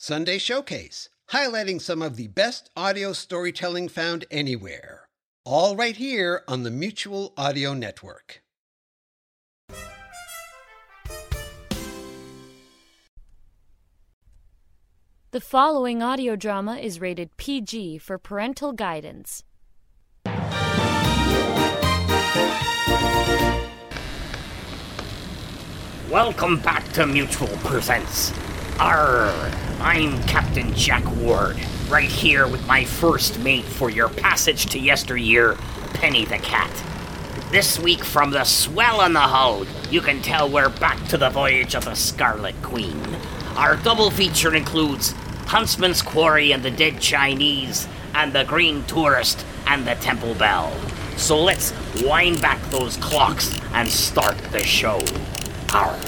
Sunday Showcase, highlighting some of the best audio storytelling found anywhere. All right here on the Mutual Audio Network. The following audio drama is rated PG for parental guidance. Welcome back to Mutual Presents. Arr, I'm Captain Jack Ward, right here with my first mate for your passage to yesteryear, Penny the Cat. This week from the swell on the hull, you can tell we're back to the voyage of the Scarlet Queen. Our double feature includes Huntsman's Quarry and the Dead Chinese, and the Green Tourist and the Temple Bell. So let's wind back those clocks and start the show. Arr.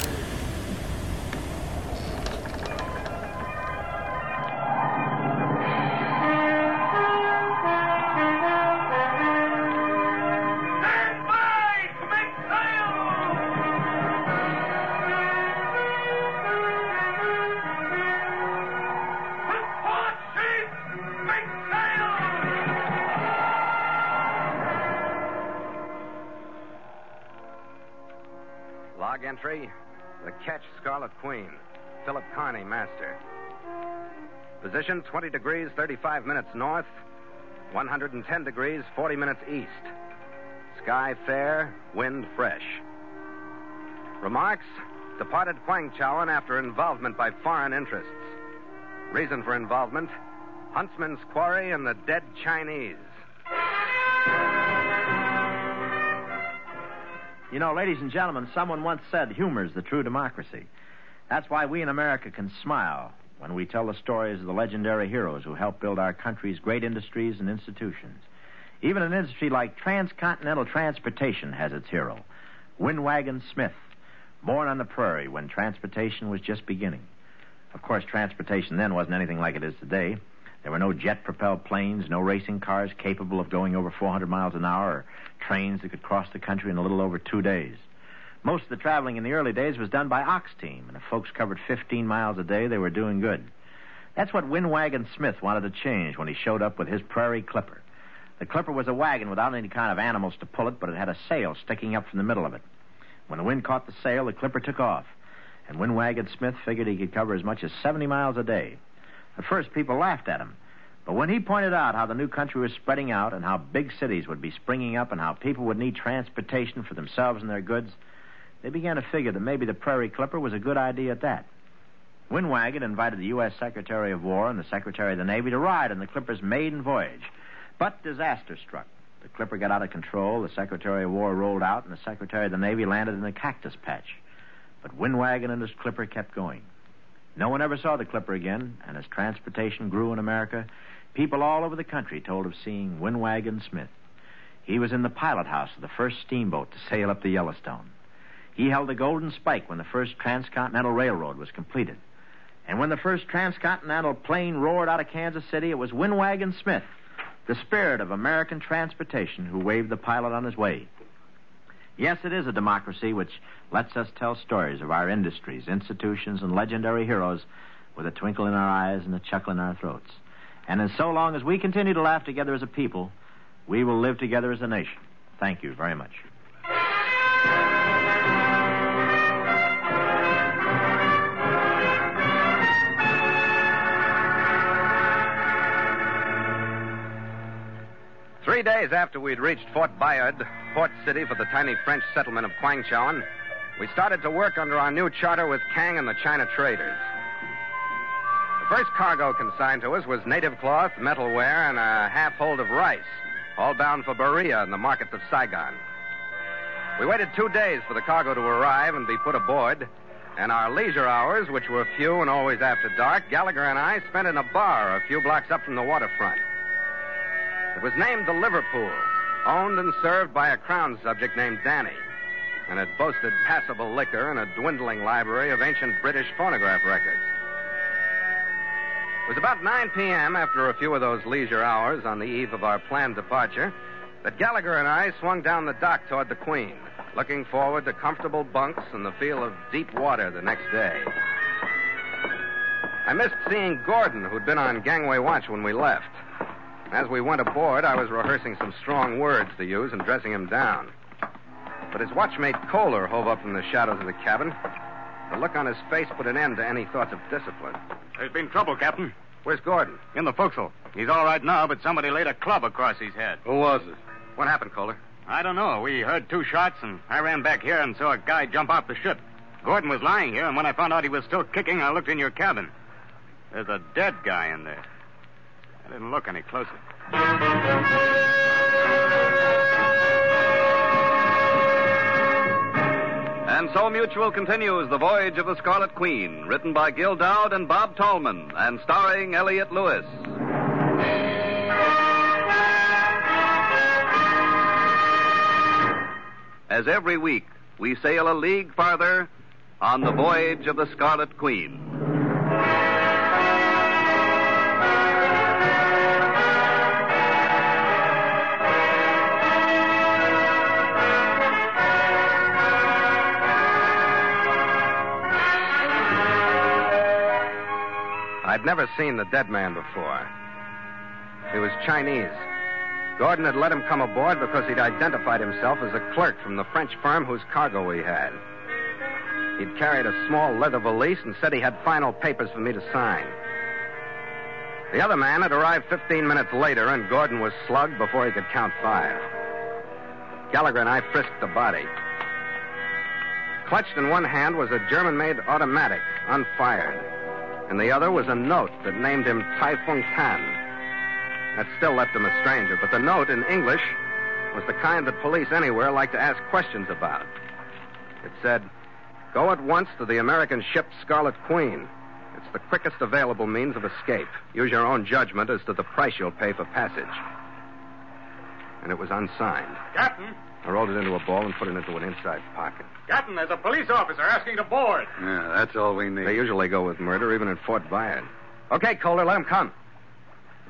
Ketch Queen. Philip Carney, master. Position 20 degrees 35 minutes north, 110 degrees 40 minutes east. Sky fair, wind fresh. Remarks Departed Kwangchowan after involvement by foreign interests. Reason for involvement Huntsman's Quarry and the dead Chinese. You know, ladies and gentlemen, someone once said humor's the true democracy. That's why we in America can smile when we tell the stories of the legendary heroes who helped build our country's great industries and institutions. Even an industry like transcontinental transportation has its hero, Windwagon Smith, born on the prairie when transportation was just beginning. Of course, transportation then wasn't anything like it is today. There were no jet propelled planes, no racing cars capable of going over 400 miles an hour, or trains that could cross the country in a little over two days. Most of the traveling in the early days was done by ox team, and if folks covered 15 miles a day, they were doing good. That's what Windwagon Smith wanted to change when he showed up with his Prairie Clipper. The Clipper was a wagon without any kind of animals to pull it, but it had a sail sticking up from the middle of it. When the wind caught the sail, the Clipper took off, and Windwagon Smith figured he could cover as much as 70 miles a day. At first, people laughed at him. But when he pointed out how the new country was spreading out and how big cities would be springing up and how people would need transportation for themselves and their goods, they began to figure that maybe the Prairie Clipper was a good idea at that. Windwagon invited the U.S. Secretary of War and the Secretary of the Navy to ride on the Clipper's maiden voyage. But disaster struck. The Clipper got out of control, the Secretary of War rolled out, and the Secretary of the Navy landed in a cactus patch. But Windwagon and his Clipper kept going. No one ever saw the Clipper again, and as transportation grew in America, people all over the country told of seeing Windwagon Smith. He was in the pilot house of the first steamboat to sail up the Yellowstone. He held the golden spike when the first transcontinental railroad was completed. And when the first transcontinental plane roared out of Kansas City, it was Windwagon Smith, the spirit of American transportation, who waved the pilot on his way. Yes, it is a democracy which lets us tell stories of our industries, institutions, and legendary heroes with a twinkle in our eyes and a chuckle in our throats. And as so long as we continue to laugh together as a people, we will live together as a nation. Thank you very much. Three days after we'd reached Fort Bayard, port city for the tiny French settlement of Kwangchowan, we started to work under our new charter with Kang and the China traders. The first cargo consigned to us was native cloth, metalware, and a half hold of rice, all bound for Baria and the markets of Saigon. We waited two days for the cargo to arrive and be put aboard, and our leisure hours, which were few and always after dark, Gallagher and I spent in a bar a few blocks up from the waterfront. It was named the Liverpool, owned and served by a crown subject named Danny, and it boasted passable liquor and a dwindling library of ancient British phonograph records. It was about 9 p.m., after a few of those leisure hours on the eve of our planned departure, that Gallagher and I swung down the dock toward the Queen, looking forward to comfortable bunks and the feel of deep water the next day. I missed seeing Gordon, who'd been on gangway watch when we left. As we went aboard, I was rehearsing some strong words to use and dressing him down. But his watchmate Kohler hove up from the shadows of the cabin. The look on his face put an end to any thoughts of discipline. There's been trouble, Captain. Where's Gordon? In the forecastle. He's all right now, but somebody laid a club across his head. Who was it? What happened, Kohler? I don't know. We heard two shots, and I ran back here and saw a guy jump off the ship. Gordon was lying here, and when I found out he was still kicking, I looked in your cabin. There's a dead guy in there. I didn't look any closer. And so Mutual continues The Voyage of the Scarlet Queen, written by Gil Doud and Bob Tallman, and starring Elliot Lewis. As every week, we sail a league farther on the voyage of the Scarlet Queen. I'd never seen the dead man before. He was Chinese. Gordon had let him come aboard because he'd identified himself as a clerk from the French firm whose cargo we had. He'd carried a small leather valise and said he had final papers for me to sign. The other man had arrived 15 minutes later, and Gordon was slugged before he could count five. Gallagher and I frisked the body. Clutched in one hand was a German made automatic, unfired. And the other was a note that named him Fung Tan. That still left him a stranger, but the note in English was the kind that police anywhere like to ask questions about. It said, Go at once to the American ship Scarlet Queen. It's the quickest available means of escape. Use your own judgment as to the price you'll pay for passage. And it was unsigned. Captain! I rolled it into a ball and put it into an inside pocket. Captain, there's a police officer asking to board. Yeah, that's all we need. They usually go with murder, even at Fort Bayard. Okay, Kohler, let him come.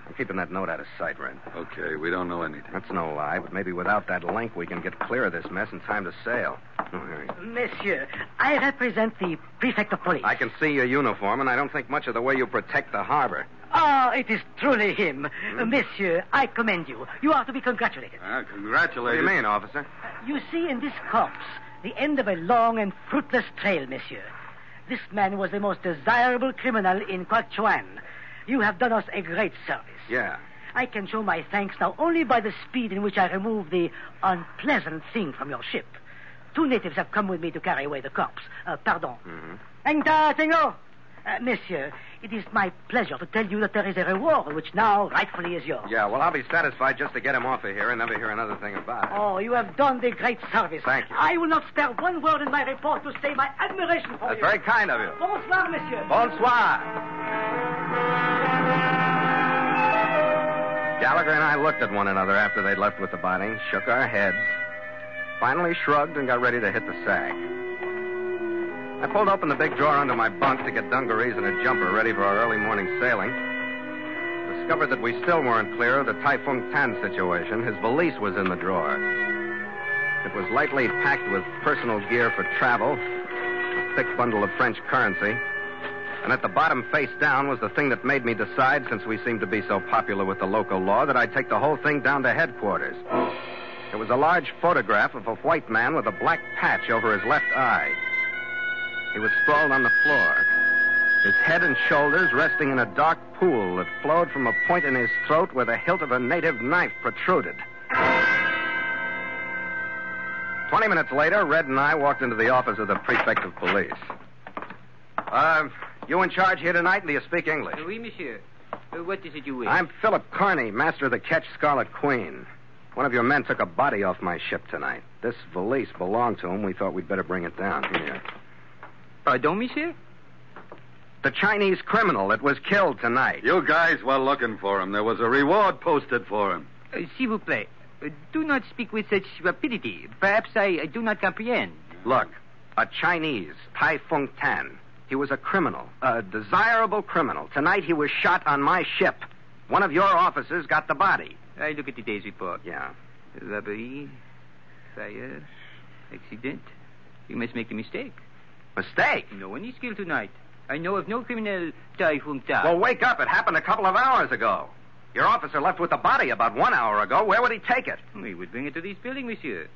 I'm keeping that note out of sight, Red. Okay, we don't know anything. That's no lie, but maybe without that link we can get clear of this mess in time to sail. Oh, here. Monsieur, I represent the prefect of police. I can see your uniform, and I don't think much of the way you protect the harbor. Ah, it is truly him. Uh, Monsieur, I commend you. You are to be congratulated. Ah, What do you mean, officer? You see in this corpse the end of a long and fruitless trail, monsieur. This man was the most desirable criminal in Kwangchowan. You have done us a great service. Yeah. I can show my thanks now only by the speed in which I removed the unpleasant thing from your ship. Two natives have come with me to carry away the corpse. Uh, pardon. Mm-hmm. Uh, monsieur, it is my pleasure to tell you that there is a reward which now rightfully is yours. Yeah, well, I'll be satisfied just to get him off of here and never hear another thing about it. Oh, you have done the great service. Thank you. I will not spare one word in my report to say my admiration for That's you. That's very kind of you. Bonsoir, monsieur. Bonsoir. Gallagher and I looked at one another after they'd left with the body, shook our heads, finally shrugged and got ready to hit the sack. I pulled open the big drawer under my bunk to get dungarees and a jumper ready for our early morning sailing. Discovered that we still weren't clear of the Tai Fung Tan situation. His valise was in the drawer. It was lightly packed with personal gear for travel, a thick bundle of French currency, and at the bottom, face down, was the thing that made me decide, since we seemed to be so popular with the local law, that I'd take the whole thing down to headquarters. It was a large photograph of a white man with a black patch over his left eye. He was sprawled on the floor, his head and shoulders resting in a dark pool that flowed from a point in his throat where the hilt of a native knife protruded. Twenty minutes later, Red and I walked into the office of the prefect of police. Uh, you in charge here tonight? And do you speak English? Oui, monsieur. Uh, what is it you wish? I'm Philip Carney, master of the Ketch Scarlet Queen. One of your men took a body off my ship tonight. This valise belonged to him. We thought we'd better bring it down here. Pardon, monsieur? The Chinese criminal that was killed tonight. You guys were looking for him. There was a reward posted for him. Uh, S'il vous plaît, uh, do not speak with such rapidity. Perhaps I, I do not comprehend. Look, a Chinese, Tai Fung Tan. He was a criminal, a desirable criminal. Tonight he was shot on my ship. One of your officers got the body. I look at today's report. Yeah. Robbery, fire, accident. You must make a mistake. Mistake? No one is killed tonight. I know of no criminal Tai Fung Tan. Well, wake up. It happened a couple of hours ago. Your officer left with the body about one hour ago. Where would he take it? We would bring it to this building, monsieur.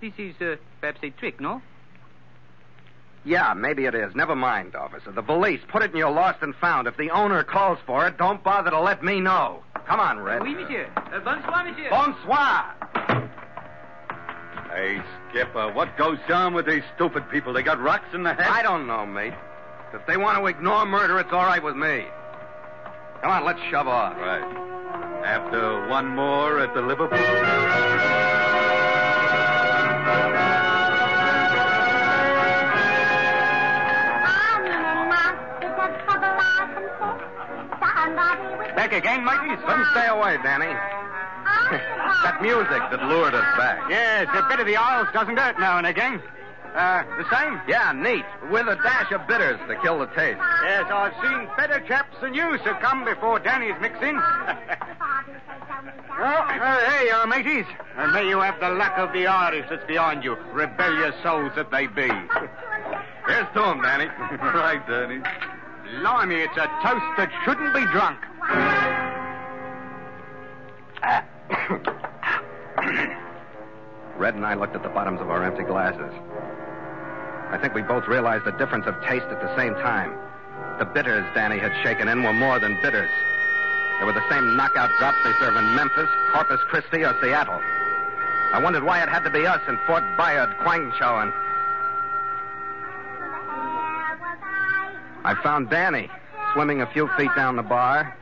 This is uh, perhaps a trick, no? Yeah, maybe it is. Never mind, officer. The police. Put it in your lost and found. If the owner calls for it, don't bother to let me know. Come on, Red. Oui, monsieur. Uh, bonsoir, monsieur. Bonsoir. Hey, Skipper, what goes on with these stupid people? They got rocks in the head? I don't know, mate. If they want to ignore murder, it's all right with me. Come on, let's shove off. Right. After one more at the Liverpool. Back again, Mikey? Let him stay away, Danny. that music that lured us back. Yes, a bit of the oils doesn't hurt now and again. Uh, the same? Yeah, neat. With a dash of bitters to kill the taste. Yes, I've seen better chaps than you succumb before Danny's mixing. well, uh, there you are, mateys. And may you have the luck of the Irish that's beyond you, rebellious souls that they be. Here's to 'em, Danny. right, Danny. Blimey, it's a toast that shouldn't be drunk. Red and I looked at the bottoms of our empty glasses. I think we both realized the difference of taste at the same time. The bitters Danny had shaken in were more than bitters. They were the same knockout drops they serve in Memphis, Corpus Christi, or Seattle. I wondered why it had to be us in Fort Bayard, Kwangchowan. I found Danny swimming a few feet down the bar,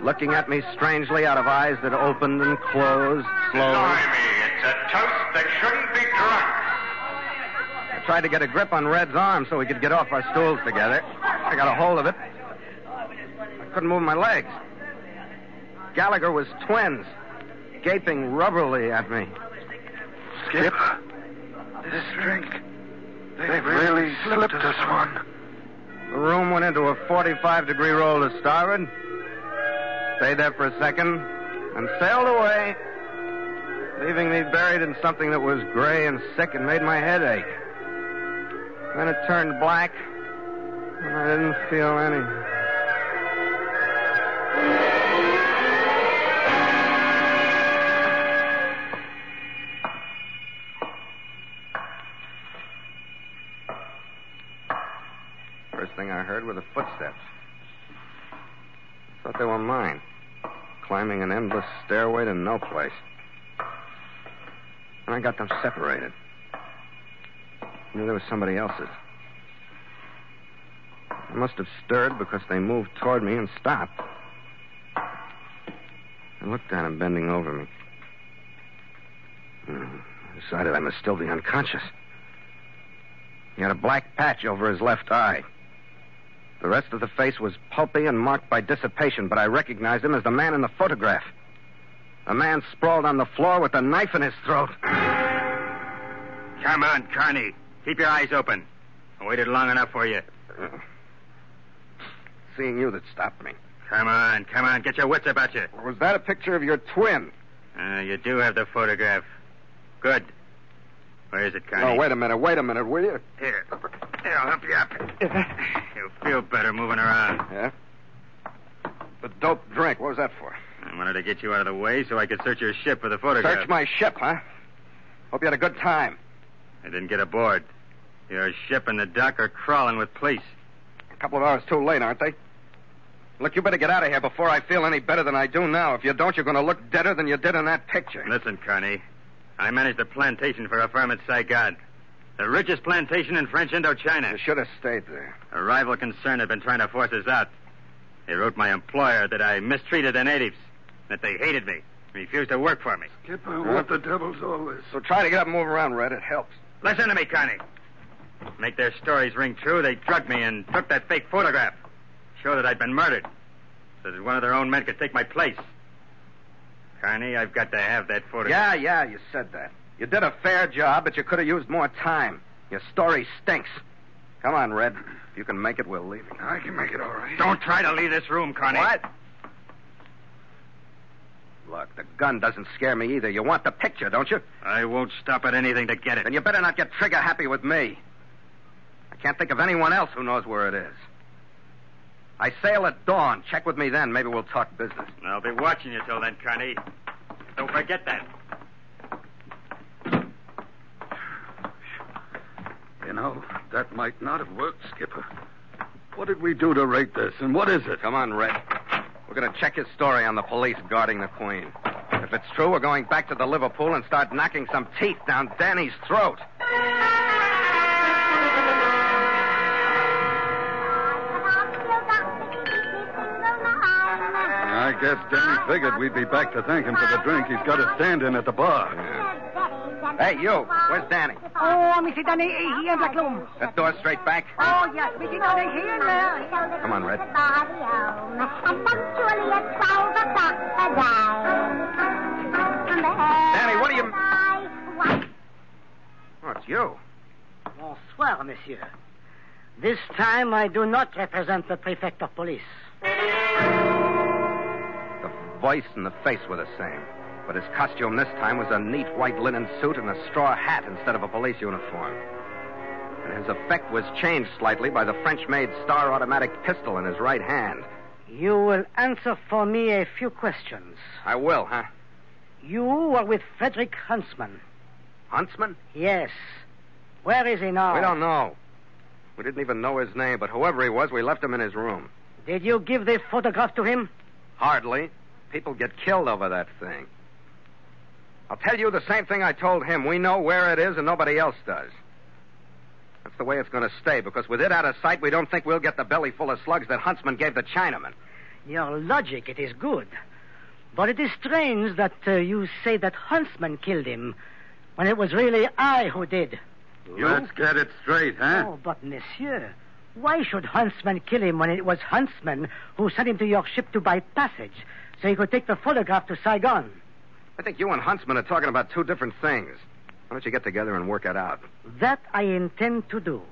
looking at me strangely out of eyes that opened and closed slowly. Blimey, it's a toast that shouldn't be drunk. I tried to get a grip on Red's arm so we could get off our stools together. I got a hold of it. I couldn't move my legs. Gallagher was twins, gaping rubberly at me. Skip, this drink, they've really slipped us one. The room went into a 45 degree roll to starboard. Stayed there for a second and sailed away, leaving me buried in something that was gray and sick and made my head ache. Then it turned black, and I didn't feel any. Endless stairway to no place. And I got them separated. I knew there was somebody else's. I must have stirred because they moved toward me and stopped. I looked at him bending over me. Hmm, I decided I must still be unconscious. He had a black patch over his left eye. The rest of the face was pulpy and marked by dissipation, but I recognized him as the man in the photograph. A man sprawled on the floor with a knife in his throat. Come on, Carney. Keep your eyes open. I waited long enough for you. Seeing you that stopped me. Come on, come on. Get your wits about you. Was that a picture of your twin? Uh, you do have the photograph. Good. Where is it, Carney? Oh, wait a minute, wait a minute, will you? Here. Here, I'll help you up. You'll feel better moving around. Yeah? The dope drink, what was that for? I wanted to get you out of the way so I could search your ship for the photograph. Search my ship, huh? Hope you had a good time. I didn't get aboard. Your ship and the dock are crawling with police. A couple of hours too late, aren't they? Look, you better get out of here before I feel any better than I do now. If you don't, you're going to look deader than you did in that picture. Listen, Carney. I managed a plantation for a firm at Saigon. The richest plantation in French Indochina. You should have stayed there. A rival concern had been trying to force us out. They wrote my employer that I mistreated the natives, that they hated me, refused to work for me. Skipper, what the devil's all this? So try to get up and move around, Red. It helps. Listen to me, Carney. Make their stories ring true, they drugged me and took that fake photograph. Show that I'd been murdered. So that one of their own men could take my place. Carney, I've got to have that photograph. Yeah, yeah, you said that. You did a fair job, but you could have used more time. Your story stinks. Come on, Red. If you can make it, we'll leave. I can make it all right. Don't try to leave this room, Carney. What? Look, the gun doesn't scare me either. You want the picture, don't you? I won't stop at anything to get it. Then you better not get trigger happy with me. I can't think of anyone else who knows where it is. I sail at dawn. Check with me then. Maybe we'll talk business. I'll be watching you till then, Carney. Don't forget that. You know, that might not have worked, Skipper. What did we do to rate this, and what is it? Come on, Red. We're going to check his story on the police guarding the Queen. If it's true, we're going back to the Liverpool and start knocking some teeth down Danny's throat. I guess Danny figured we'd be back to thank him for the drink he's got to stand in at the bar. Hey, you. Where's Danny? Oh, Mr. Danny, here in the Loom. That door straight back? Oh, yes, Mr. Danny, here now. Come on, Red. Danny, what are you... Oh, it's you. Bonsoir, monsieur. This time I do not represent the prefect of police. The voice and the face were the same. But his costume this time was a neat white linen suit and a straw hat instead of a police uniform. And his effect was changed slightly by the French made Star automatic pistol in his right hand. You will answer for me a few questions. I will, huh? You were with Frederick Huntsman. Huntsman? Yes. Where is he now? We don't know. We didn't even know his name, but whoever he was, we left him in his room. Did you give this photograph to him? Hardly. People get killed over that thing. I'll tell you the same thing I told him. We know where it is and nobody else does. That's the way it's going to stay, because with it out of sight, we don't think we'll get the belly full of slugs that Huntsman gave the Chinaman. Your logic, it is good. But it is strange that uh, you say that Huntsman killed him when it was really I who did. Let's get it straight, huh? Oh, but monsieur, why should Huntsman kill him when it was Huntsman who sent him to your ship to buy passage so he could take the photograph to Saigon? I think you and Huntsman are talking about two different things. Why don't you get together and work it out? That I intend to do.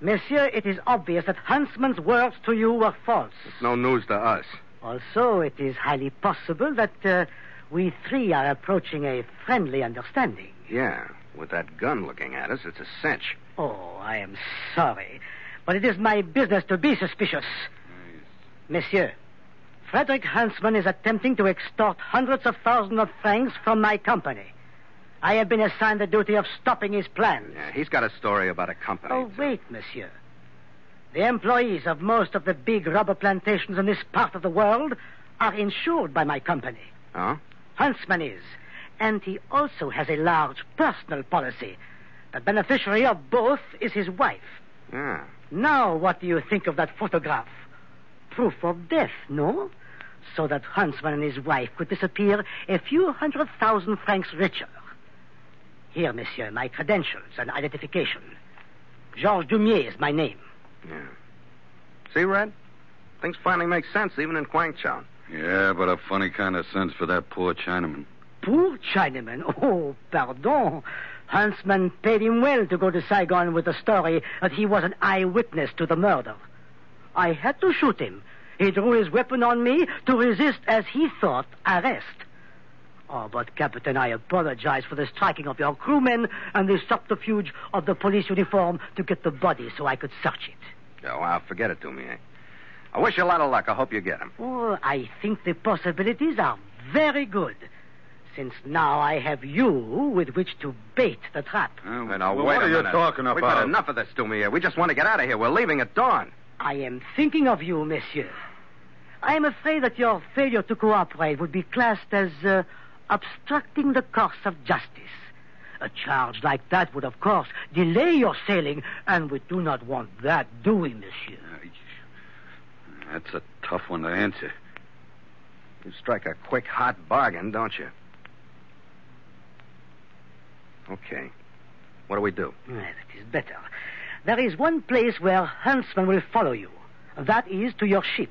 Monsieur, it is obvious that Huntsman's words to you were false. It's no news to us. Also, it is highly possible that uh, we three are approaching a friendly understanding. Yeah, with that gun looking at us, it's a cinch. Oh, I am sorry. But it is my business to be suspicious. Monsieur, Frederick Huntsman is attempting to extort hundreds of thousands of francs from my company. I have been assigned the duty of stopping his plans. Yeah, he's got a story about a company. Oh, wait, monsieur. The employees of most of the big rubber plantations in this part of the world are insured by my company. Huh? Huntsman is. And he also has a large personal policy. The beneficiary of both is his wife. Yeah. Now, what do you think of that photograph? Proof of death, no? So that Huntsman and his wife could disappear a few hundred thousand francs richer. Here, monsieur, my credentials and identification. Georges Dumier is my name. Yeah. See, Red? Things finally make sense, even in Guangzhou. Yeah, but a funny kind of sense for that poor Chinaman. Poor Chinaman? Oh, pardon. Huntsman paid him well to go to Saigon with the story that he was an eyewitness to the murder. I had to shoot him. He drew his weapon on me to resist, as he thought, arrest. Oh, but, Captain, I apologize for the striking of your crewmen and the subterfuge of the police uniform to get the body so I could search it. Oh, well, forget it to me. Eh? I wish you a lot of luck. I hope you get him. Oh, I think the possibilities are very good. Since now I have you with which to bait the trap. now, well, wait what a are you minute. talking We've had enough of this, Dumier. We just want to get out of here. We're leaving at dawn. I am thinking of you, monsieur. I am afraid that your failure to cooperate would be classed as uh, obstructing the course of justice. A charge like that would, of course, delay your sailing, and we do not want that, do we, monsieur? That's a tough one to answer. You strike a quick, hot bargain, don't you? Okay. What do we do? Well, it is better. There is one place where Huntsman will follow you. That is to your ship.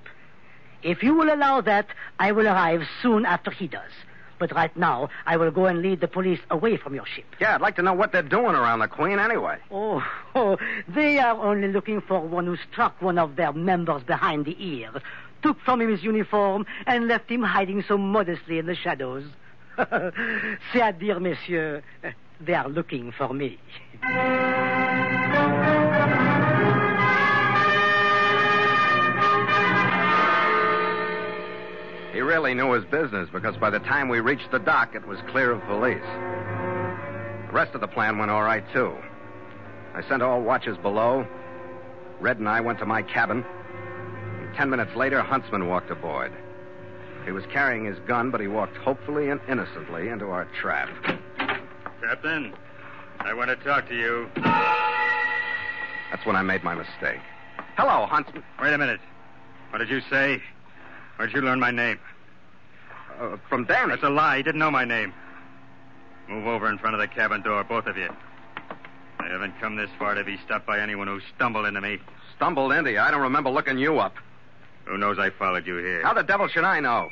If you will allow that, I will arrive soon after he does. But right now, I will go and lead the police away from your ship. Yeah, I'd like to know what they're doing around the Queen anyway. Oh, oh, they are only looking for one who struck one of their members behind the ear, took from him his uniform, and left him hiding so modestly in the shadows. C'est à dire, messieurs, they are looking for me. Really knew his business because by the time we reached the dock, it was clear of police. The rest of the plan went all right, too. I sent all watches below. Red and I went to my cabin. And ten minutes later, Huntsman walked aboard. He was carrying his gun, but he walked hopefully and innocently into our trap. Captain, I want to talk to you. That's when I made my mistake. Hello, Huntsman. Wait a minute. What did you say? Where'd you learn my name? Uh, from Danny. That's a lie. He didn't know my name. Move over in front of the cabin door, both of you. I haven't come this far to be stopped by anyone who stumbled into me. Stumbled into you. I don't remember looking you up. Who knows I followed you here? How the devil should I know?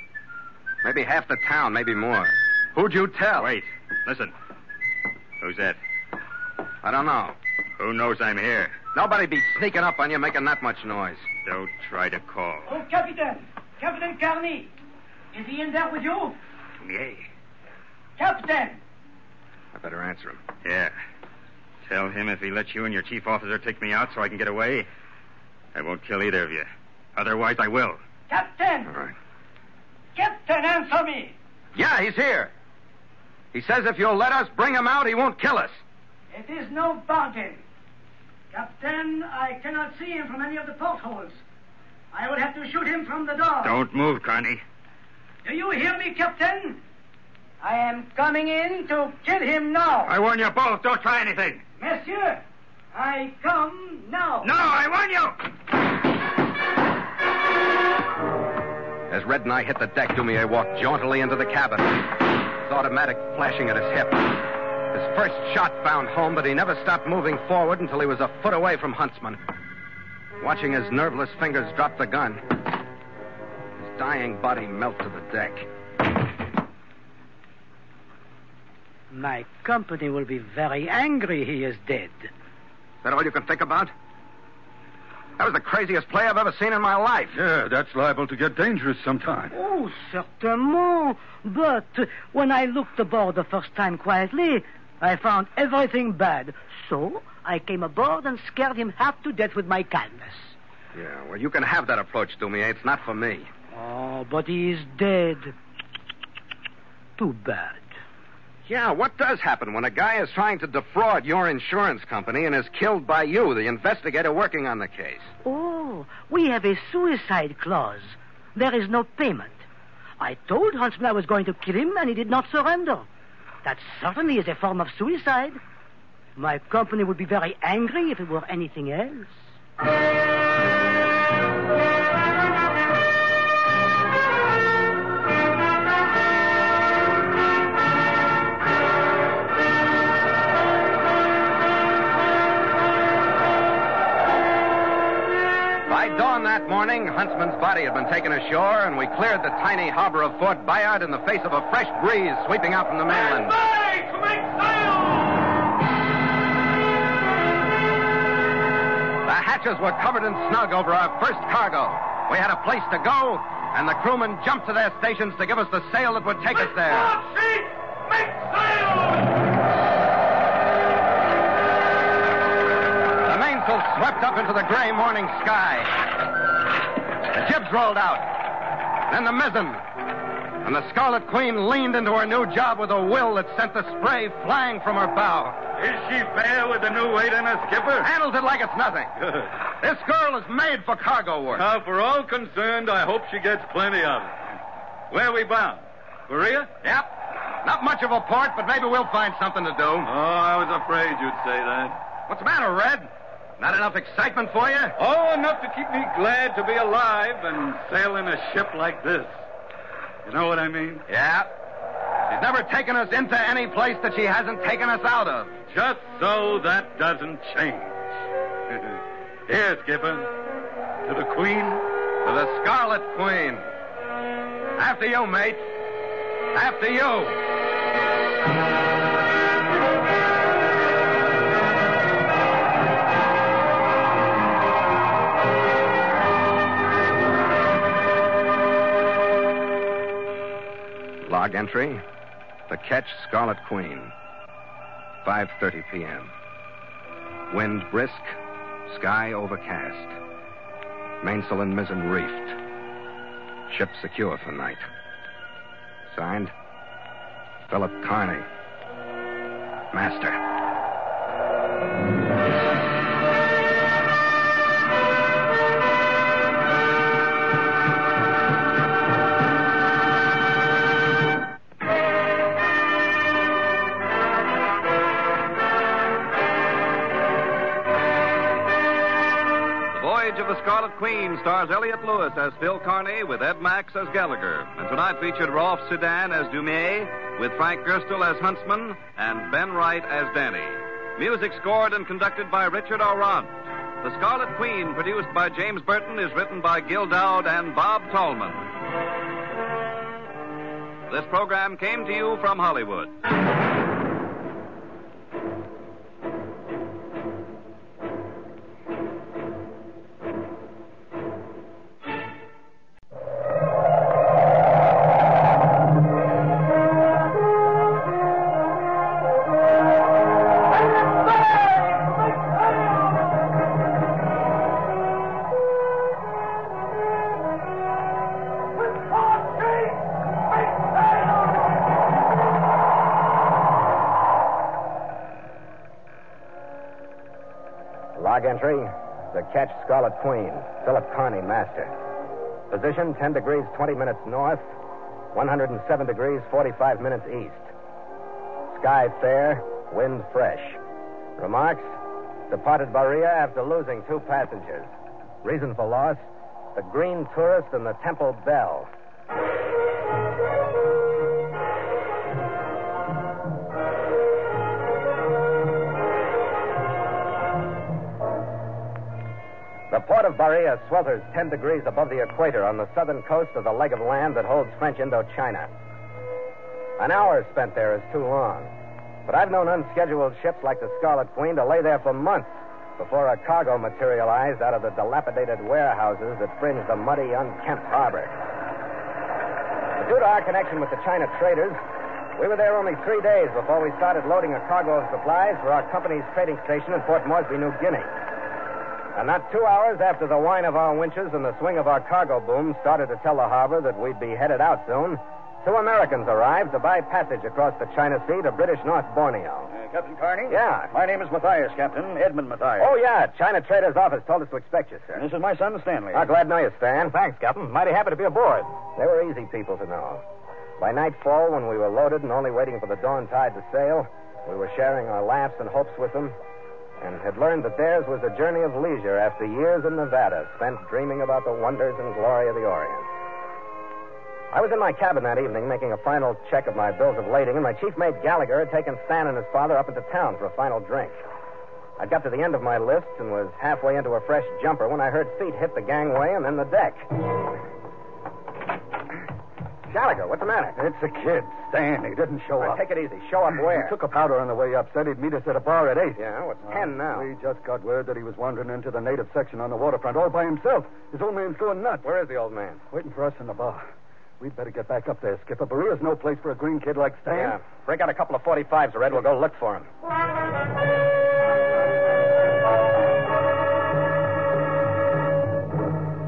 Maybe half the town, maybe more. Who'd you tell? Wait. Listen. Who's that? I don't know. Who knows I'm here? Nobody be sneaking up on you making that much noise. Don't try to call. Oh, Captain! Captain Carney! Is he in there with you? Yeah. Captain! I better answer him. Yeah. Tell him if he lets you and your chief officer take me out so I can get away, I won't kill either of you. Otherwise, I will. Captain! All right. Captain, answer me! Yeah, he's here. He says if you'll let us bring him out, he won't kill us. It is no bargain. Captain, I cannot see him from any of the portholes. I would have to shoot him from the door. Don't move, Carney. Do you hear me, Captain? I am coming in to kill him now. I warn you both, don't try anything. Monsieur, I come now. No, I warn you! As Red and I hit the deck, Dumier walked jauntily into the cabin, his automatic flashing at his hip. His first shot found home, but he never stopped moving forward until he was a foot away from Huntsman. Watching his nerveless fingers drop the gun, dying body melt to the deck. My company will be very angry he is dead. Is that all you can think about? That was the craziest play I've ever seen in my life. Yeah, that's liable to get dangerous sometime. Oh, certainement. But when I looked aboard the first time quietly, I found everything bad. So I came aboard and scared him half to death with my kindness. Yeah, well, you can have that approach, Dumier. It's not for me. Oh, but he is dead. Too bad. Yeah, what does happen when a guy is trying to defraud your insurance company and is killed by you, the investigator working on the case? Oh, we have a suicide clause. There is no payment. I told Huntsman I was going to kill him, and he did not surrender. That certainly is a form of suicide. My company would be very angry if it were anything else. Morning, Huntsman's body had been taken ashore, and we cleared the tiny harbor of Fort Bayard in the face of a fresh breeze sweeping out from the mainland. The hatches were covered and snug over our first cargo. We had a place to go, and the crewmen jumped to their stations to give us the sail that would take us there. The mainsail swept up into the gray morning sky. The jibs rolled out. Then the mizzen. And the Scarlet Queen leaned into her new job with a will that sent the spray flying from her bow. Is she fair with the new weight in her, Skipper? Handles it like it's nothing. This girl is made for cargo work. Now, for all concerned, I hope she gets plenty of it. Where are we bound? Baria? Yep. Not much of a port, but maybe we'll find something to do. Oh, I was afraid you'd say that. What's the matter, Red? Not enough excitement for you? Oh, enough to keep me glad to be alive and sail in a ship like this. You know what I mean? Yeah. She's never taken us into any place that she hasn't taken us out of. Just so that doesn't change. Here, Skipper. To the Queen. To the Scarlet Queen. After you, mate. After you. Log entry. The ketch, Scarlet Queen. 5:30 p.m. Wind brisk, sky overcast. Mainsail and mizzen reefed. Ship secure for night. Signed, Philip Carney. Master. Queen stars Elliot Lewis as Phil Carney with Ed Max as Gallagher. And tonight featured Rolf Sedan as Dumier, with Frank Gerstle as Huntsman and Ben Wright as Danny. Music scored and conducted by Richard Aurandt. The Scarlet Queen, produced by James Burton, is written by Gil Doud and Bob Tallman. This program came to you from Hollywood. Catch Scarlet Queen, Philip Carney, master. Position 10 degrees 20 minutes north, 107 degrees 45 minutes east. Sky fair, wind fresh. Remarks departed Baria after losing two passengers. Reason for loss the Green Tourist and the Temple Bell. Port of Baria swelters 10 degrees above the equator on the southern coast of the leg of land that holds French Indochina. An hour spent there is too long. But I've known unscheduled ships like the Scarlet Queen to lay there for months before a cargo materialized out of the dilapidated warehouses that fringe the muddy, unkempt harbor. But due to our connection with the China traders, we were there only three days before we started loading a cargo of supplies for our company's trading station in Port Moresby, New Guinea. And not two hours after the whine of our winches and the swing of our cargo booms started to tell the harbor that we'd be headed out soon, two Americans arrived to buy passage across the China Sea to British North Borneo. Uh, Captain Carney? Yeah. My name is Matthias, Captain. Edmund Matthias. Oh, yeah. China Trader's office told us to expect you, sir. This is my son, Stanley. Ah, glad to know you, Stan. Thanks, Captain. Mighty happy to be aboard. They were easy people to know. By nightfall, when we were loaded and only waiting for the dawn tide to sail, we were sharing our laughs and hopes with them and had learned that theirs was a journey of leisure after years in Nevada spent dreaming about the wonders and glory of the Orient. I was in my cabin that evening making a final check of my bills of lading, and my chief mate Gallagher had taken Stan and his father up into town for a final drink. I got to the end of my list and was halfway into a fresh jumper when I heard feet hit the gangway and then the deck. Gallagher, what's the matter? It's a kid, Stan. He didn't show up. take it easy. Show up where? He took a powder on the way up. Said he'd meet us at a bar at 8. Yeah, what's 10 now? We just got word that he was wandering into the native section on the waterfront all by himself. His old man's going nuts. Where is the old man? Waiting for us in the bar. We'd better get back up there, Skipper. Baria's no place for a green kid like Stan. Yeah. Break out a couple of 45s, Red. We'll go look for him.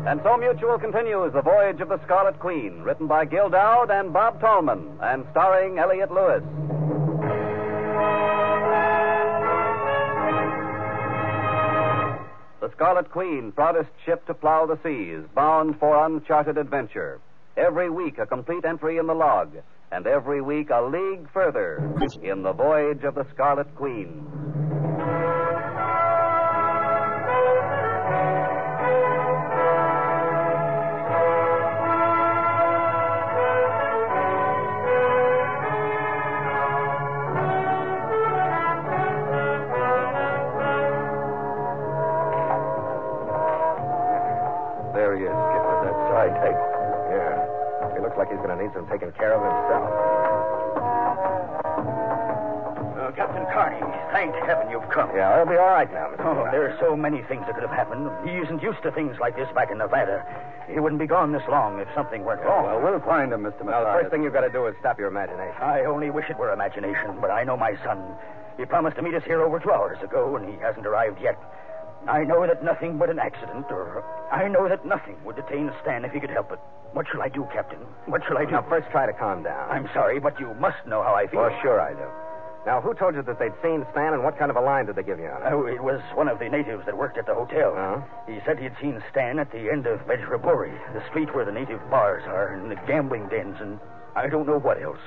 And so Mutual continues The Voyage of the Scarlet Queen, written by Gil Doud and Bob Tallman, and starring Elliot Lewis. The Scarlet Queen, proudest ship to plow the seas, bound for uncharted adventure. Every week a complete entry in the log, and every week a league further in the voyage of the Scarlet Queen. Taking care of himself. Uh, Captain Carney, thank heaven you've come. Yeah, I'll be all right now, Mr. Oh, there are so many things that could have happened. He isn't used to things like this back in Nevada. He wouldn't be gone this long if something went wrong. Well, we'll find him, Mr. Now, the first thing you've got to do is stop your imagination. I only wish it were imagination, but I know my son. He promised to meet us here over two hours ago, and he hasn't arrived yet. I know that nothing but an accident, or I know that nothing would detain Stan if he could help it. What shall I do, Captain? What shall I do? Now, first try to calm down. I'm sorry, but you must know how I feel. Well, sure I do. Now, who told you that they'd seen Stan, and what kind of a line did they give you on it? Oh, it was one of the natives that worked at the hotel. Oh? He said he'd seen Stan at the end of Vajraburi, the street where the native bars are, and the gambling dens, and I don't know what else.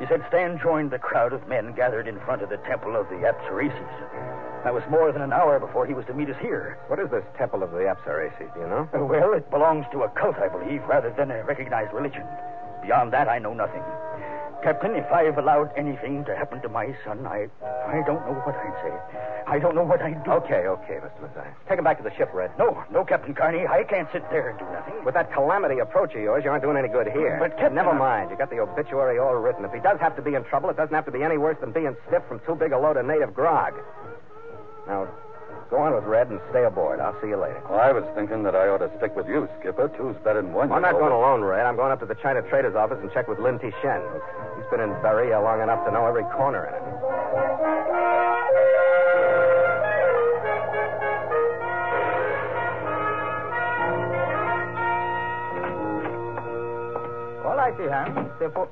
He said Stan joined the crowd of men gathered in front of the temple of the Apsareses. That was more than an hour before he was to meet us here. What is this temple of the Apsareses, do you know? Uh, Well, it belongs to a cult, I believe, rather than a recognized religion. Beyond that, I know nothing. Captain, if I've allowed anything to happen to my son, I I don't know what I'd say. I don't know what I'd do. Okay, okay, Mr. Matthias. Take him back to the ship, Red. No, no, Captain Carney. I can't sit there and do nothing. With that calamity approach of yours, you aren't doing any good here. But, Captain, Never I'm- mind. You got the obituary all written. If he does have to be in trouble, it doesn't have to be any worse than being stiff from too big a load of native grog. Now, go on with Red and stay aboard. I'll see you later. Well, I was thinking that I ought to stick with you, Skipper. Two's better than one. I'm not going alone, Red. I'm going up to the China Trader's office and check with Ling Chen. He's been in Baria long enough to know every corner in it. All righty, Hans. Simple.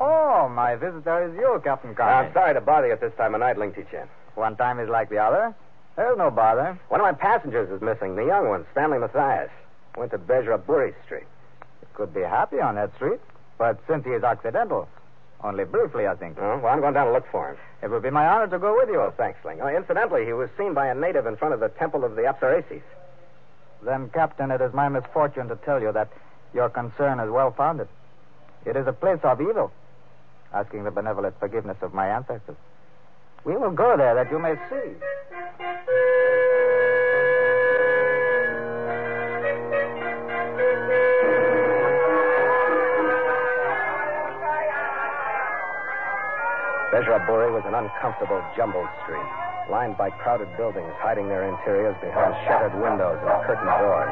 Oh, my visitor is you, Captain I'm sorry to bother you at this time of night, Ling Chen. One time is like the other. There's no bother. One of my passengers is missing, the young one, Stanley Matthias. Went to Bejraburi Street. Could be happy on that street, but since he is accidental, only briefly, I think. Oh, well, I'm going down to look for him. It would be my honor to go with you. Oh, thanks, Ling. Oh, incidentally, he was seen by a native in front of the temple of the Apsareses. Then, Captain, it is my misfortune to tell you that your concern is well founded. It is a place of evil, asking the benevolent forgiveness of my ancestors. We will go there that you may see. Bejraburi was an uncomfortable, jumbled street, lined by crowded buildings hiding their interiors behind shuttered windows and curtained doors.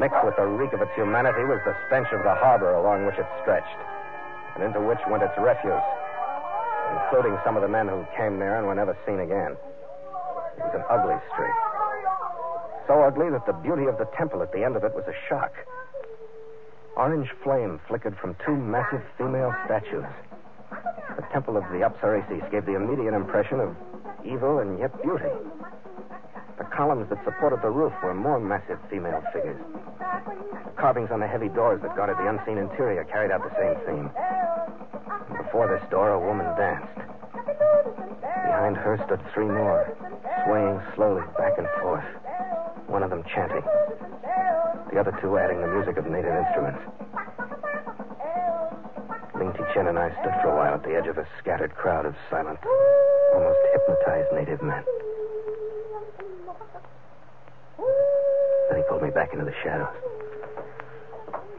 Mixed with the reek of its humanity was the stench of the harbor along which it stretched, and into which went its refuse, including some of the men who came there and were never seen again. It was an ugly street. So ugly that the beauty of the temple at the end of it was a shock. Orange flame flickered from two massive female statues. The temple of the Apsareses gave the immediate impression of evil and yet beauty. The columns that supported the roof were more massive female figures. The carvings on the heavy doors that guarded the unseen interior carried out the same theme. Before this door, a woman danced. Behind her stood three more, swaying slowly back and forth, one of them chanting, the other two adding the music of native instruments. Ling Chen and I stood for a while at the edge of a scattered crowd of silent, almost hypnotized native men. Then he pulled me back into the shadows.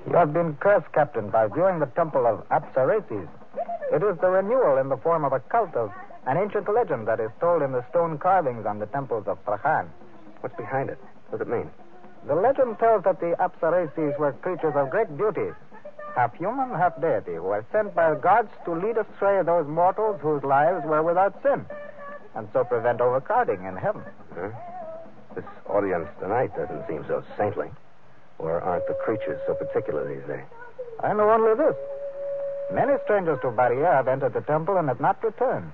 You have been cursed, Captain, by viewing the temple of Apsareses. It is the renewal in the form of a cult of an ancient legend that is told in the stone carvings on the temples of Prahan. What's behind it? What does it mean? The legend tells that the Apsareses were creatures of great beauty, half human, half deity, who were sent by the gods to lead astray those mortals whose lives were without sin, and so prevent overcrowding in heaven. Huh? This audience tonight doesn't seem so saintly. Or aren't the creatures so particular these days? I know only this. Many strangers to Baria have entered the temple and have not returned.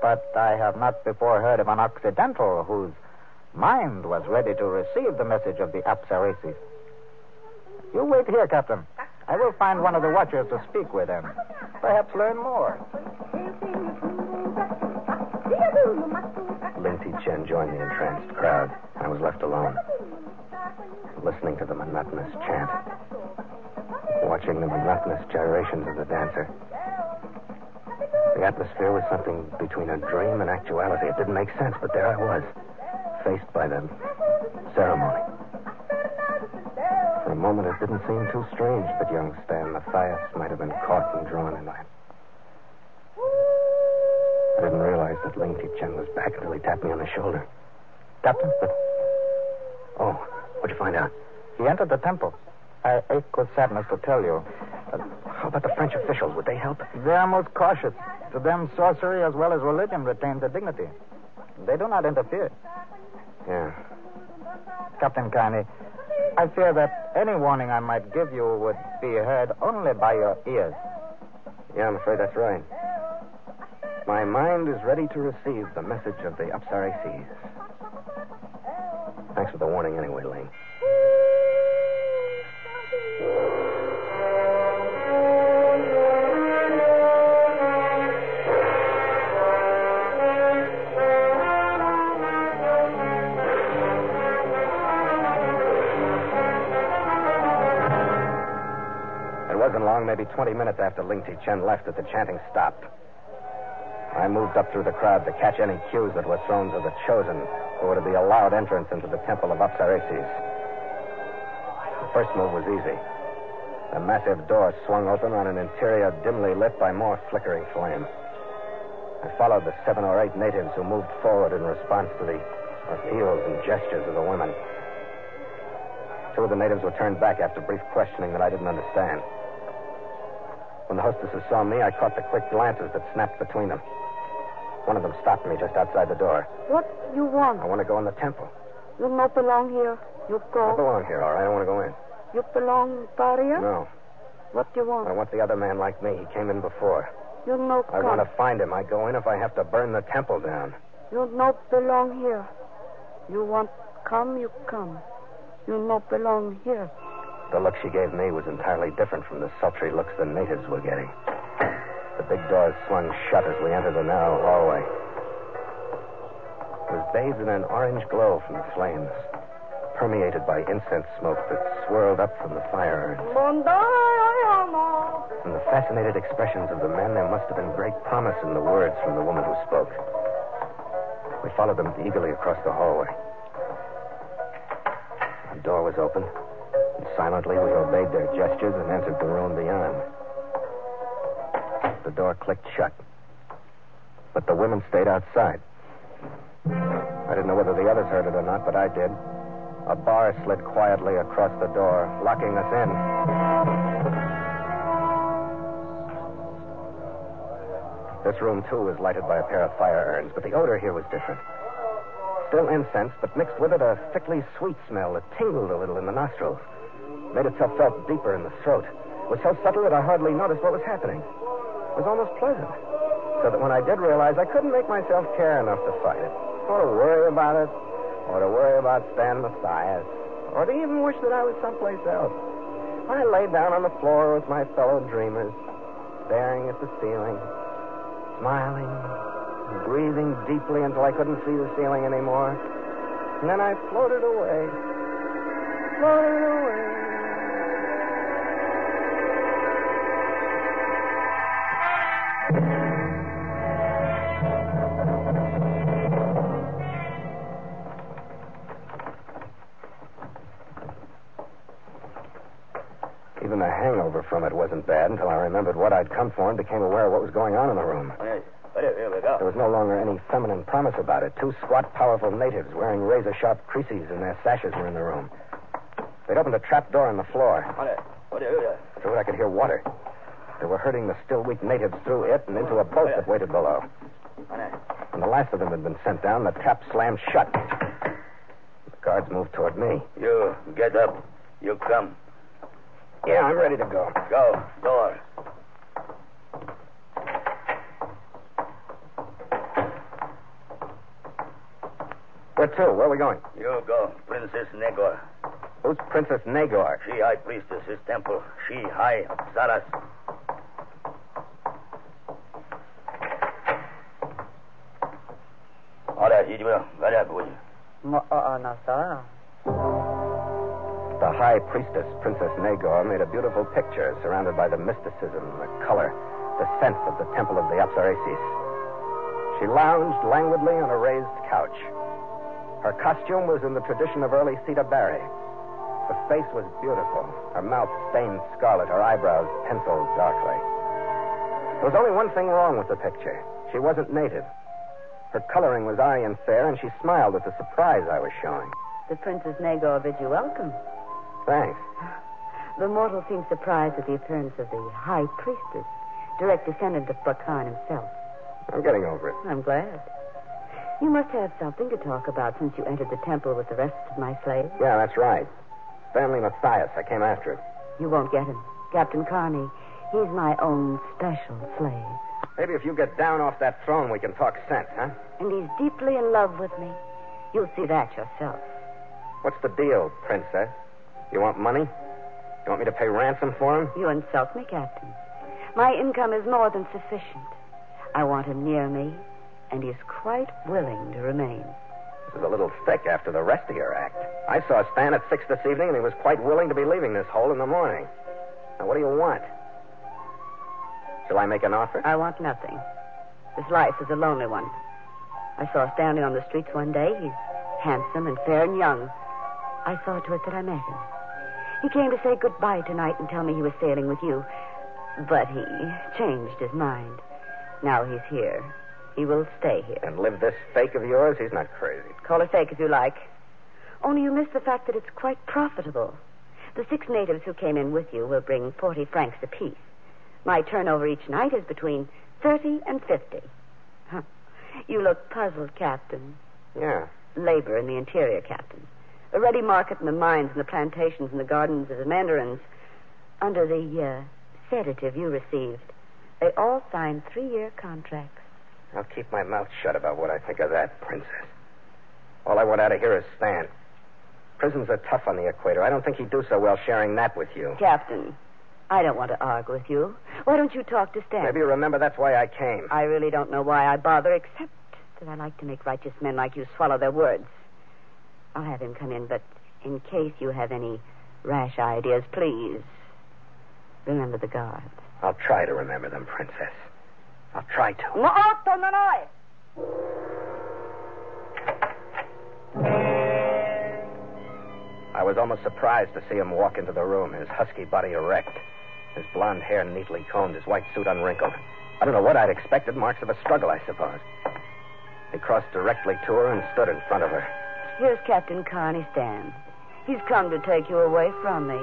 But I have not before heard of an Occidental whose mind was ready to receive the message of the Apsareses. You wait here, Captain. I will find one of the watchers to speak with and perhaps learn more. Ling Chen joined the entranced crowd. I was left alone, listening to the monotonous chant, watching the monotonous gyrations of the dancer. The atmosphere was something between a dream and actuality. It didn't make sense, but there I was, faced by the ceremony. For a moment, it didn't seem too strange that young Stan Matthias might have been caught and drawn into it. I didn't realize that Ling Ti Chen was back until he tapped me on the shoulder. Captain? Oh, what'd you find out? He entered the temple. I ache with sadness to tell you. Uh, how about the French officials? Would they help? They are most cautious. To them, sorcery as well as religion retain their dignity. They do not interfere. Yeah. Captain Carney, I fear that any warning I might give you would be heard only by your ears. Yeah, I'm afraid that's right. My mind is ready to receive the message of the Upsari Seas. Thanks for the warning anyway, Lane. Maybe 20 minutes after Ling Ti Chen left, that the chanting stopped. I moved up through the crowd to catch any cues that were thrown to the chosen who were to be allowed entrance into the temple of Apsareses. The first move was easy. A massive door swung open on an interior dimly lit by more flickering flame. I followed the seven or eight natives who moved forward in response to the appeals and gestures of the women. Two of the natives were turned back after brief questioning that I didn't understand. When the hostesses saw me, I caught the quick glances that snapped between them. One of them stopped me just outside the door. What you want? I want to go in the temple. You not belong here. You go. I belong here, all right. I want to go in. You belong Baria? No. What do you want? I want the other man like me. He came in before. You no I come. want to find him. I go in if I have to burn the temple down. You not belong here. You want come, you come. You not belong here. The look she gave me was entirely different from the sultry looks the natives were getting. The big doors swung shut as we entered the narrow hallway. It was bathed in an orange glow from the flames, permeated by incense smoke that swirled up from the fire urns. From the fascinated expressions of the men, there must have been great promise in the words from the woman who spoke. We followed them eagerly across the hallway. The door was open, and silently we obeyed their gestures and entered the room beyond. The door clicked shut, but the women stayed outside. I didn't know whether the others heard it or not, but I did. A bar slid quietly across the door, locking us in. This room, too, was lighted by a pair of fire urns, but the odor here was different. Still incense, but mixed with it a thickly sweet smell that tingled a little in the nostrils. Made itself felt deeper in the throat. It was so subtle that I hardly noticed what was happening. It was almost pleasant. So that when I did realize, I couldn't make myself care enough to fight it, or to worry about it, or to worry about Stan Matthias, or to even wish that I was someplace else. I lay down on the floor with my fellow dreamers, staring at the ceiling, smiling, breathing deeply until I couldn't see the ceiling anymore. And then I floated away. Floated away. Wasn't bad until I remembered what I'd come for and became aware of what was going on in the room. There was no longer any feminine promise about it. Two squat, powerful natives wearing razor sharp creases in their sashes were in the room. They'd opened a trap door in the floor. Through it, I could hear water. They were herding the still weak natives through it and into a boat that waited below. When the last of them had been sent down, the trap slammed shut. The guards moved toward me. You get up. You come. Yeah, I'm ready to go. Go. Door. Where to? Where are we going? You go. Princess Nagor. Who's Princess Nagor? She high priestess, his temple. She high Zaras. Ahora, Hidimura, vaya, uh, boy. Uh, Nasara. The high priestess, Princess Nagor, made a beautiful picture surrounded by the mysticism, the color, the sense of the temple of the Apsareses. She lounged languidly on a raised couch. Her costume was in the tradition of early Sita Bari. Her face was beautiful, her mouth stained scarlet, her eyebrows penciled darkly. There was only one thing wrong with the picture. She wasn't native. Her coloring was Aryan fair, and she smiled at the surprise I was showing. The Princess Nagor bids you welcome. Thanks. The mortal seems surprised at the appearance of the High Priestess, direct descendant of Bakan himself. I'm getting over it. I'm glad. You must have something to talk about since you entered the temple with the rest of my slaves. Yeah, that's right. Stanley Matthias. I came after it. You won't get him. Captain Carney. He's my own special slave. Maybe if you get down off that throne, we can talk sense, huh? And he's deeply in love with me. You'll see that yourself. What's the deal, Princess? You want money? You want me to pay ransom for him? You insult me, Captain. My income is more than sufficient. I want him near me, and he's quite willing to remain. This is a little thick after the rest of your act. I saw Stan at six this evening, and he was quite willing to be leaving this hole in the morning. Now, what do you want? Shall I make an offer? I want nothing. This life is a lonely one. I saw Stanley on the streets one day. He's handsome and fair and young. I saw to it that I met him. He came to say goodbye tonight and tell me he was sailing with you. But he changed his mind. Now he's here. He will stay here. And live this fake of yours? He's not crazy. Call it fake if you like. Only you miss the fact that it's quite profitable. The six natives who came in with you will bring 40 francs apiece. My turnover each night is between 30 and 50. Huh. You look puzzled, Captain. Yeah. Labor in the interior, Captain. A ready market in the mines and the plantations and the gardens of the mandarins. Under the uh, sedative you received, they all signed three year contracts. I'll keep my mouth shut about what I think of that, Princess. All I want out of here is Stan. Prisons are tough on the equator. I don't think he'd do so well sharing that with you. Captain, I don't want to argue with you. Why don't you talk to Stan? Maybe you remember that's why I came. I really don't know why I bother, except that I like to make righteous men like you swallow their words. I'll have him come in, but in case you have any rash ideas, please remember the guards. I'll try to remember them, Princess. I'll try to. Non hai. I was almost surprised to see him walk into the room, his husky body erect, his blond hair neatly combed, his white suit unwrinkled. I don't know what I'd expected, marks of a struggle, I suppose. He crossed directly to her and stood in front of her. Here's Captain Carney Stan. He's come to take you away from me.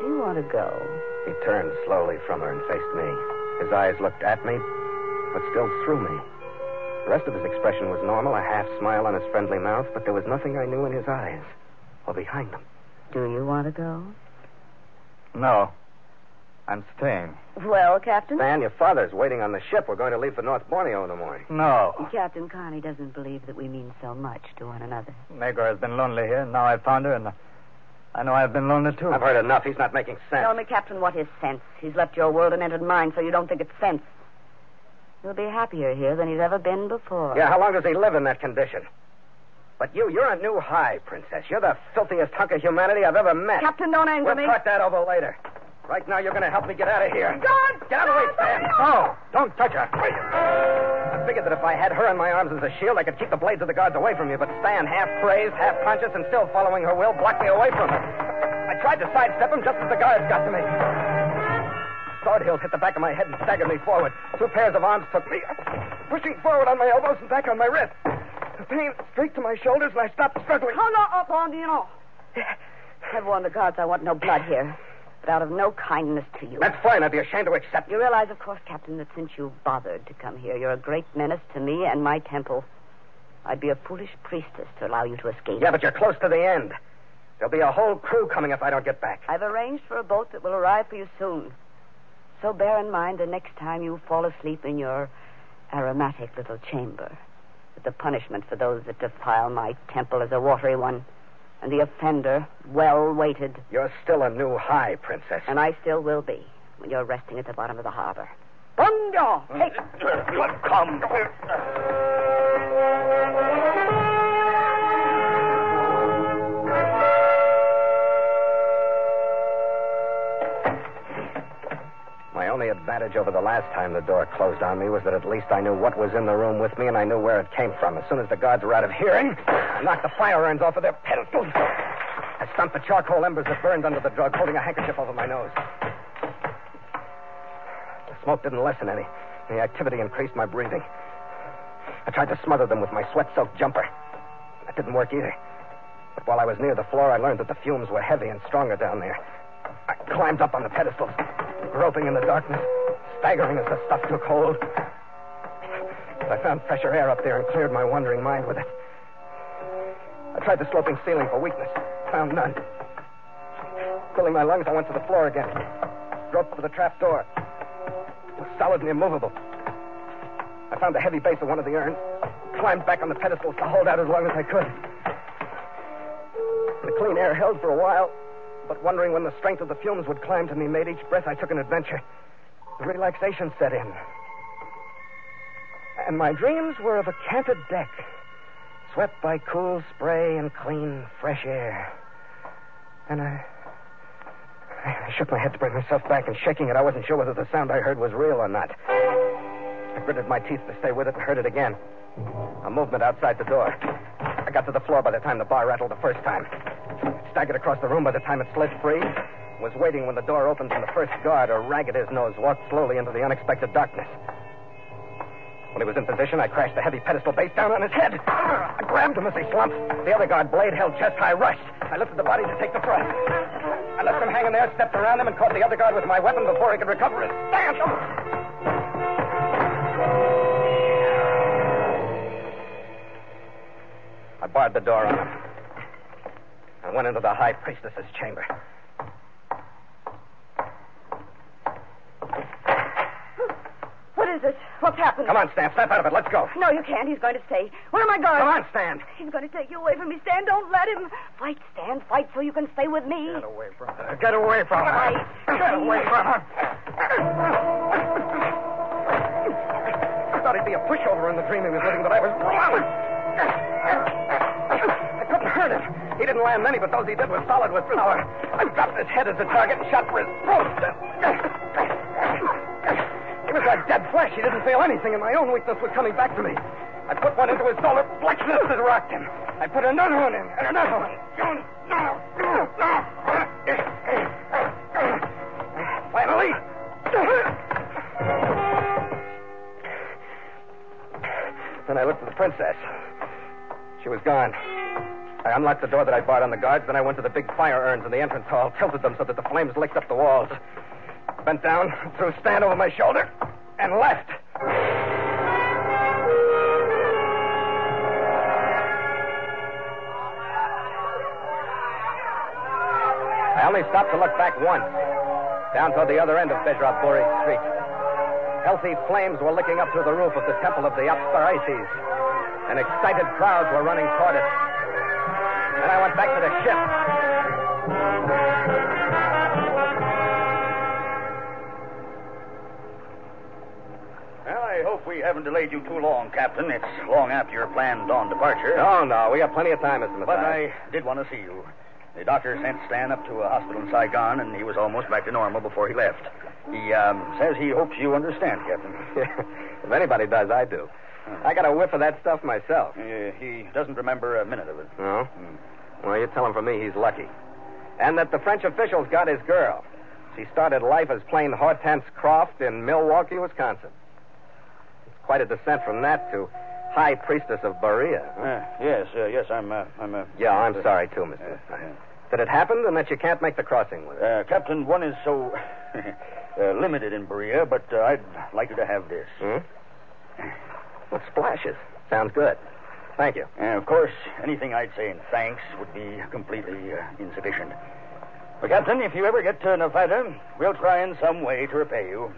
Do you want to go? He turned slowly from her and faced me. His eyes looked at me, but still through me. The rest of his expression was normal, a half smile on his friendly mouth, but there was nothing I knew in his eyes or behind them. Do you want to go? No. I'm staying. Well, Captain? Stan, your father's waiting on the ship. We're going to leave for North Borneo in the morning. No. Captain Carney doesn't believe that we mean so much to one another. Megor has been lonely here. And now I've found her, and I know I've been lonely, too. I've heard enough. He's not making sense. Tell me, Captain, what is sense? He's left your world and entered mine, so you don't think it's sense. He'll be happier here than he's ever been before. Yeah, how long does he live in that condition? But you, you're a new high, Princess. You're the filthiest hunk of humanity I've ever met. Captain, don't anger we'll me. talk that over later. Right now, you're going to help me get out of here. God! Get out of the way, Stan. No, don't touch her. I figured that if I had her in my arms as a shield, I could keep the blades of the guards away from you. But Stan, half crazed, half conscious, and still following her will, blocked me away from her. I tried to sidestep him just as the guards got to me. Sword hills hit the back of my head and staggered me forward. Two pairs of arms took me, pushing forward on my elbows and back on my wrists. The pain streaked to my shoulders, and I stopped struggling. Oh, no, oh, Bondino. I've warned the guards I want no blood here. But out of no kindness to you. That's fine. I'd be ashamed to accept. You realize, of course, Captain, that since you bothered to come here, you're a great menace to me and my temple. I'd be a foolish priestess to allow you to escape. Yeah, but you're close to the end. There'll be a whole crew coming if I don't get back. I've arranged for a boat that will arrive for you soon. So bear in mind the next time you fall asleep in your aromatic little chamber that the punishment for those that defile my temple is a watery one, and the offender well weighted. You're still a new high, Princess. And I still will be when you're resting at the bottom of the harbor. Bundo! Hey! Come. only advantage over the last time the door closed on me was that at least I knew what was in the room with me and I knew where it came from. As soon as the guards were out of hearing, I knocked the fire irons off of their pedestals. I stomped the charcoal embers that burned under the drug, holding a handkerchief over my nose. The smoke didn't lessen any. The activity increased my breathing. I tried to smother them with my sweat-soaked jumper. That didn't work either. But while I was near the floor, I learned that the fumes were heavy and stronger down there. I climbed up on the pedestals, groping in the darkness, staggering as the stuff took hold. I found fresher air up there and cleared my wandering mind with it. I tried the sloping ceiling for weakness. Found none. Filling my lungs, I went to the floor again. Groped for the trap door. It was solid and immovable. I found the heavy base of one of the urns, climbed back on the pedestals to hold out as long as I could. The clean air held for a while, but wondering when the strength of the fumes would climb to me made each breath I took an adventure. The relaxation set in. And my dreams were of a canted deck, swept by cool spray and clean, fresh air. And I. I shook my head to bring myself back, and shaking it, I wasn't sure whether the sound I heard was real or not. I gritted my teeth to stay with it and heard it again. A movement outside the door. I got to the floor by the time the bar rattled the first time. Staggered across the room by the time it slid free. Was waiting when the door opened and the first guard, a rag at his nose, walked slowly into the unexpected darkness. When he was in position, I crashed the heavy pedestal base down on his head. I grabbed him as he slumped. The other guard, blade held chest high, rushed. I lifted the body to take the thrust. I left him hanging there, stepped around him, and caught the other guard with my weapon before he could recover his stance. I barred the door on him. I went into the high priestess's chamber. What is it? What's happened? Come on, Stan, snap out of it. Let's go. No, you can't. He's going to stay. Where are my guards? Come on, Stan. He's going to take you away from me, Stan. Don't let him. Fight, Stan. Fight so you can stay with me. Get away from her. Get away from her. Fight. Get away from her. I thought he'd be a pushover in the dream he was living, but I was wrong. He didn't land many, but those he did were solid with power. I dropped his head as a target and shot for his throat. He was like dead flesh. He didn't feel anything, and my own weakness was coming back to me. I put one into his solar plexus that rocked him. I put another one in, and another one. Finally. Then I looked at the princess. She was gone. I unlocked the door that I barred on the guards, then I went to the big fire urns in the entrance hall, tilted them so that the flames licked up the walls. Bent down, threw Stan over my shoulder, and left. I only stopped to look back once, down toward the other end of Bejraburi Street. Healthy flames were licking up through the roof of the temple of the Apsarites, and excited crowds were running toward it. Then I went back to the ship. Well, I hope we haven't delayed you too long, Captain. It's long after your planned dawn departure. Oh, no, we got plenty of time, Mr. But I did want to see you. The doctor sent Stan up to a hospital in Saigon, and he was almost back to normal before he left. He um, says he hopes you understand, Captain. if anybody does, I do. I got a whiff of that stuff myself. Uh, he doesn't remember a minute of it. No? Well, you tell him for me he's lucky. And that the French officials got his girl. She started life as plain Hortense Croft in Milwaukee, Wisconsin. It's quite a descent from that to High Priestess of Baria. huh? Uh, yes, uh, yes, I'm, uh, I'm. Uh, Yeah, I'm sorry, too, Mr. Matthias. That it happened and that you can't make the crossing with it. Uh, Captain, one is so uh, limited in Baria, but uh, I'd like you to have this. Hmm? Well, splashes. Sounds good. Thank you. And of course, anything I'd say in thanks would be completely uh, insufficient. But, Captain, if you ever get to Nevada, we'll try in some way to repay you.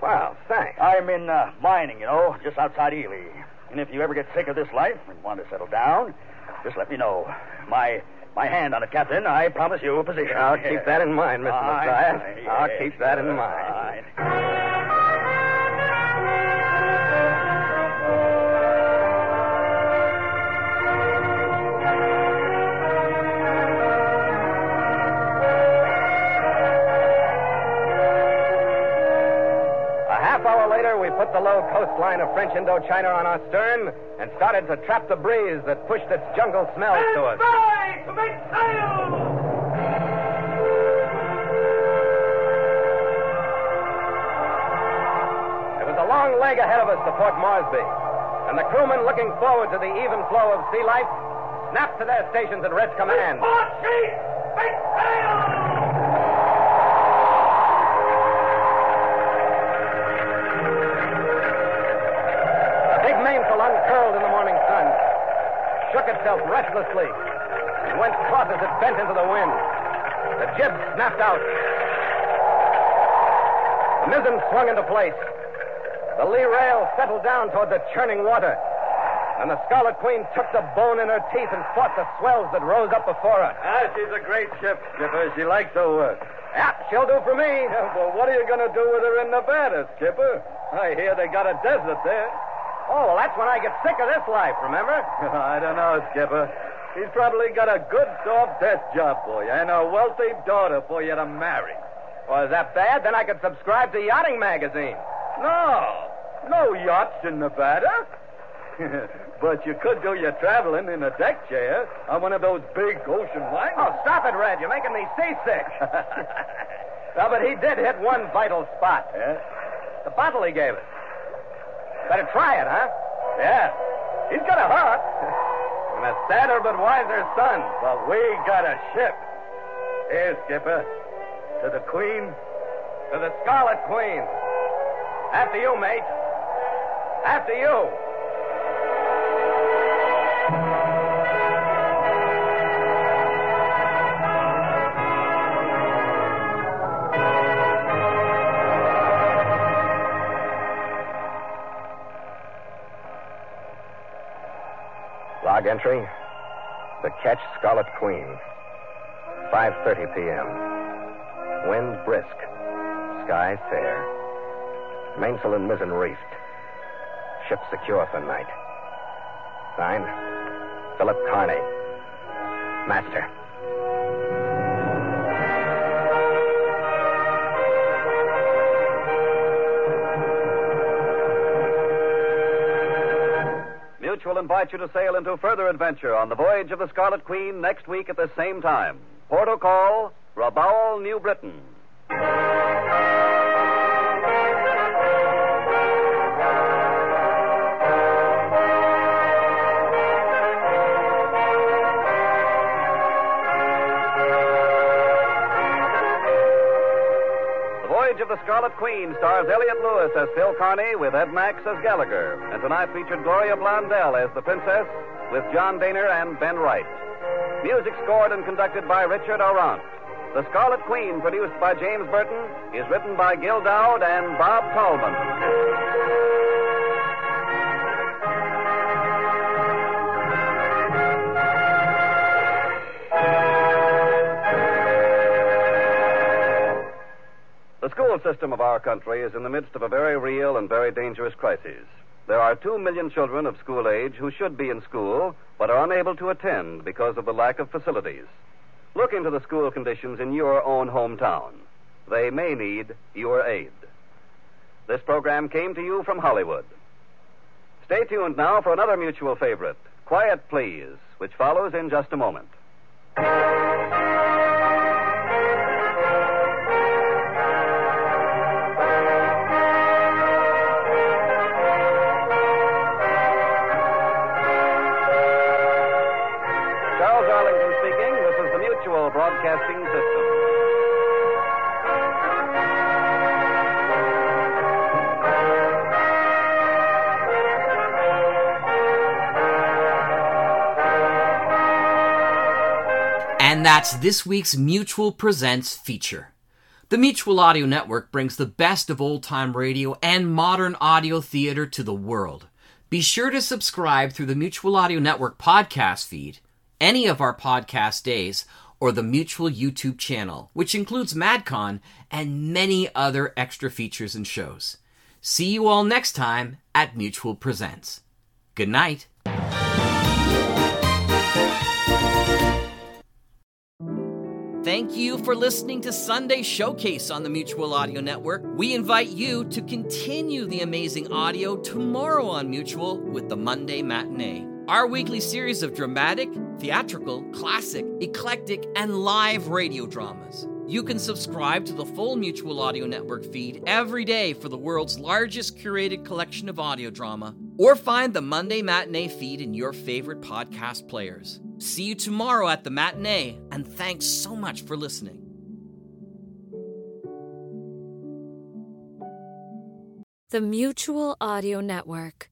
Wow, thanks. I'm in uh, mining, you know, just outside Ely. And if you ever get sick of this life and want to settle down, just let me know. My my hand on it, Captain. I promise you a position. I'll keep that in mind, Mr. Aye, I'll keep that in mind. The low coastline of French Indochina on our stern and started to trap the breeze that pushed its jungle smells to us. It was a long leg ahead of us to Port Moresby, and the crewmen looking forward to the even flow of sea life snapped to their stations at Red's command. Make sail! Itself restlessly and went taut as it bent into the wind. The jib snapped out. The mizzen swung into place. The lee rail settled down toward the churning water. And the Scarlet Queen took the bone in her teeth and fought the swells that rose up before her. Ah, she's a great ship, Skipper. She likes her work. Yeah, she'll do for me. Well, what are you going to do with her in Nevada, Skipper? I hear they got a desert there. Oh, well, that's when I get sick of this life, remember? I don't know, Skipper. He's probably got a good soft desk job for you and a wealthy daughter for you to marry. Well, is that bad? Then I could subscribe to Yachting Magazine. No, no yachts in Nevada. but you could do your traveling in a deck chair on one of those big ocean liners. Oh, stop it, Red. You're making me seasick. well, but he did hit one vital spot. Yeah? The bottle he gave us. Better try it, huh? Yeah. He's got a heart. and a sadder but wiser son. But we got a ship. Here, Skipper. To the Queen. To the Scarlet Queen. After you, mate. After you. Entry. The ketch Scarlet Queen. 5.30 p.m. Wind brisk. Sky fair. Mainsail and mizzen reefed. Ship secure for night. Signed, Philip Carney. Master. Mutual invite you to sail into further adventure on the voyage of the Scarlet Queen next week at the same time. Port call, Rabaul, New Britain. The Scarlet Queen stars Elliot Lewis as Phil Carney with Ed Max as Gallagher. And tonight featured Gloria Blondell as the Princess with John Dehner and Ben Wright. Music scored and conducted by Richard Aurandt. The Scarlet Queen, produced by James Burton, is written by Gil Doud and Bob Tallman. The school system of our country is in the midst of a very real and very dangerous crisis. There are two million children of school age who should be in school but are unable to attend because of the lack of facilities. Look into the school conditions in your own hometown. They may need your aid. This program came to you from Hollywood. Stay tuned now for another mutual favorite, Quiet Please, which follows in just a moment. Broadcasting System. And that's this week's Mutual Presents feature. The Mutual Audio Network brings the best of old time radio and modern audio theater to the world. Be sure to subscribe through the Mutual Audio Network podcast feed, any of our podcast days, or the Mutual YouTube channel, which includes MadCon and many other extra features and shows. See you all next time at Mutual Presents. Good night. Thank you for listening to Sunday Showcase on the Mutual Audio Network. We invite you to continue the amazing audio tomorrow on Mutual with the Monday Matinee. Our weekly series of dramatic, theatrical, classic, eclectic, and live radio dramas. You can subscribe to the full Mutual Audio Network feed every day for the world's largest curated collection of audio drama, or find the Monday Matinee feed in your favorite podcast players. See you tomorrow at the matinee, and thanks so much for listening. The Mutual Audio Network.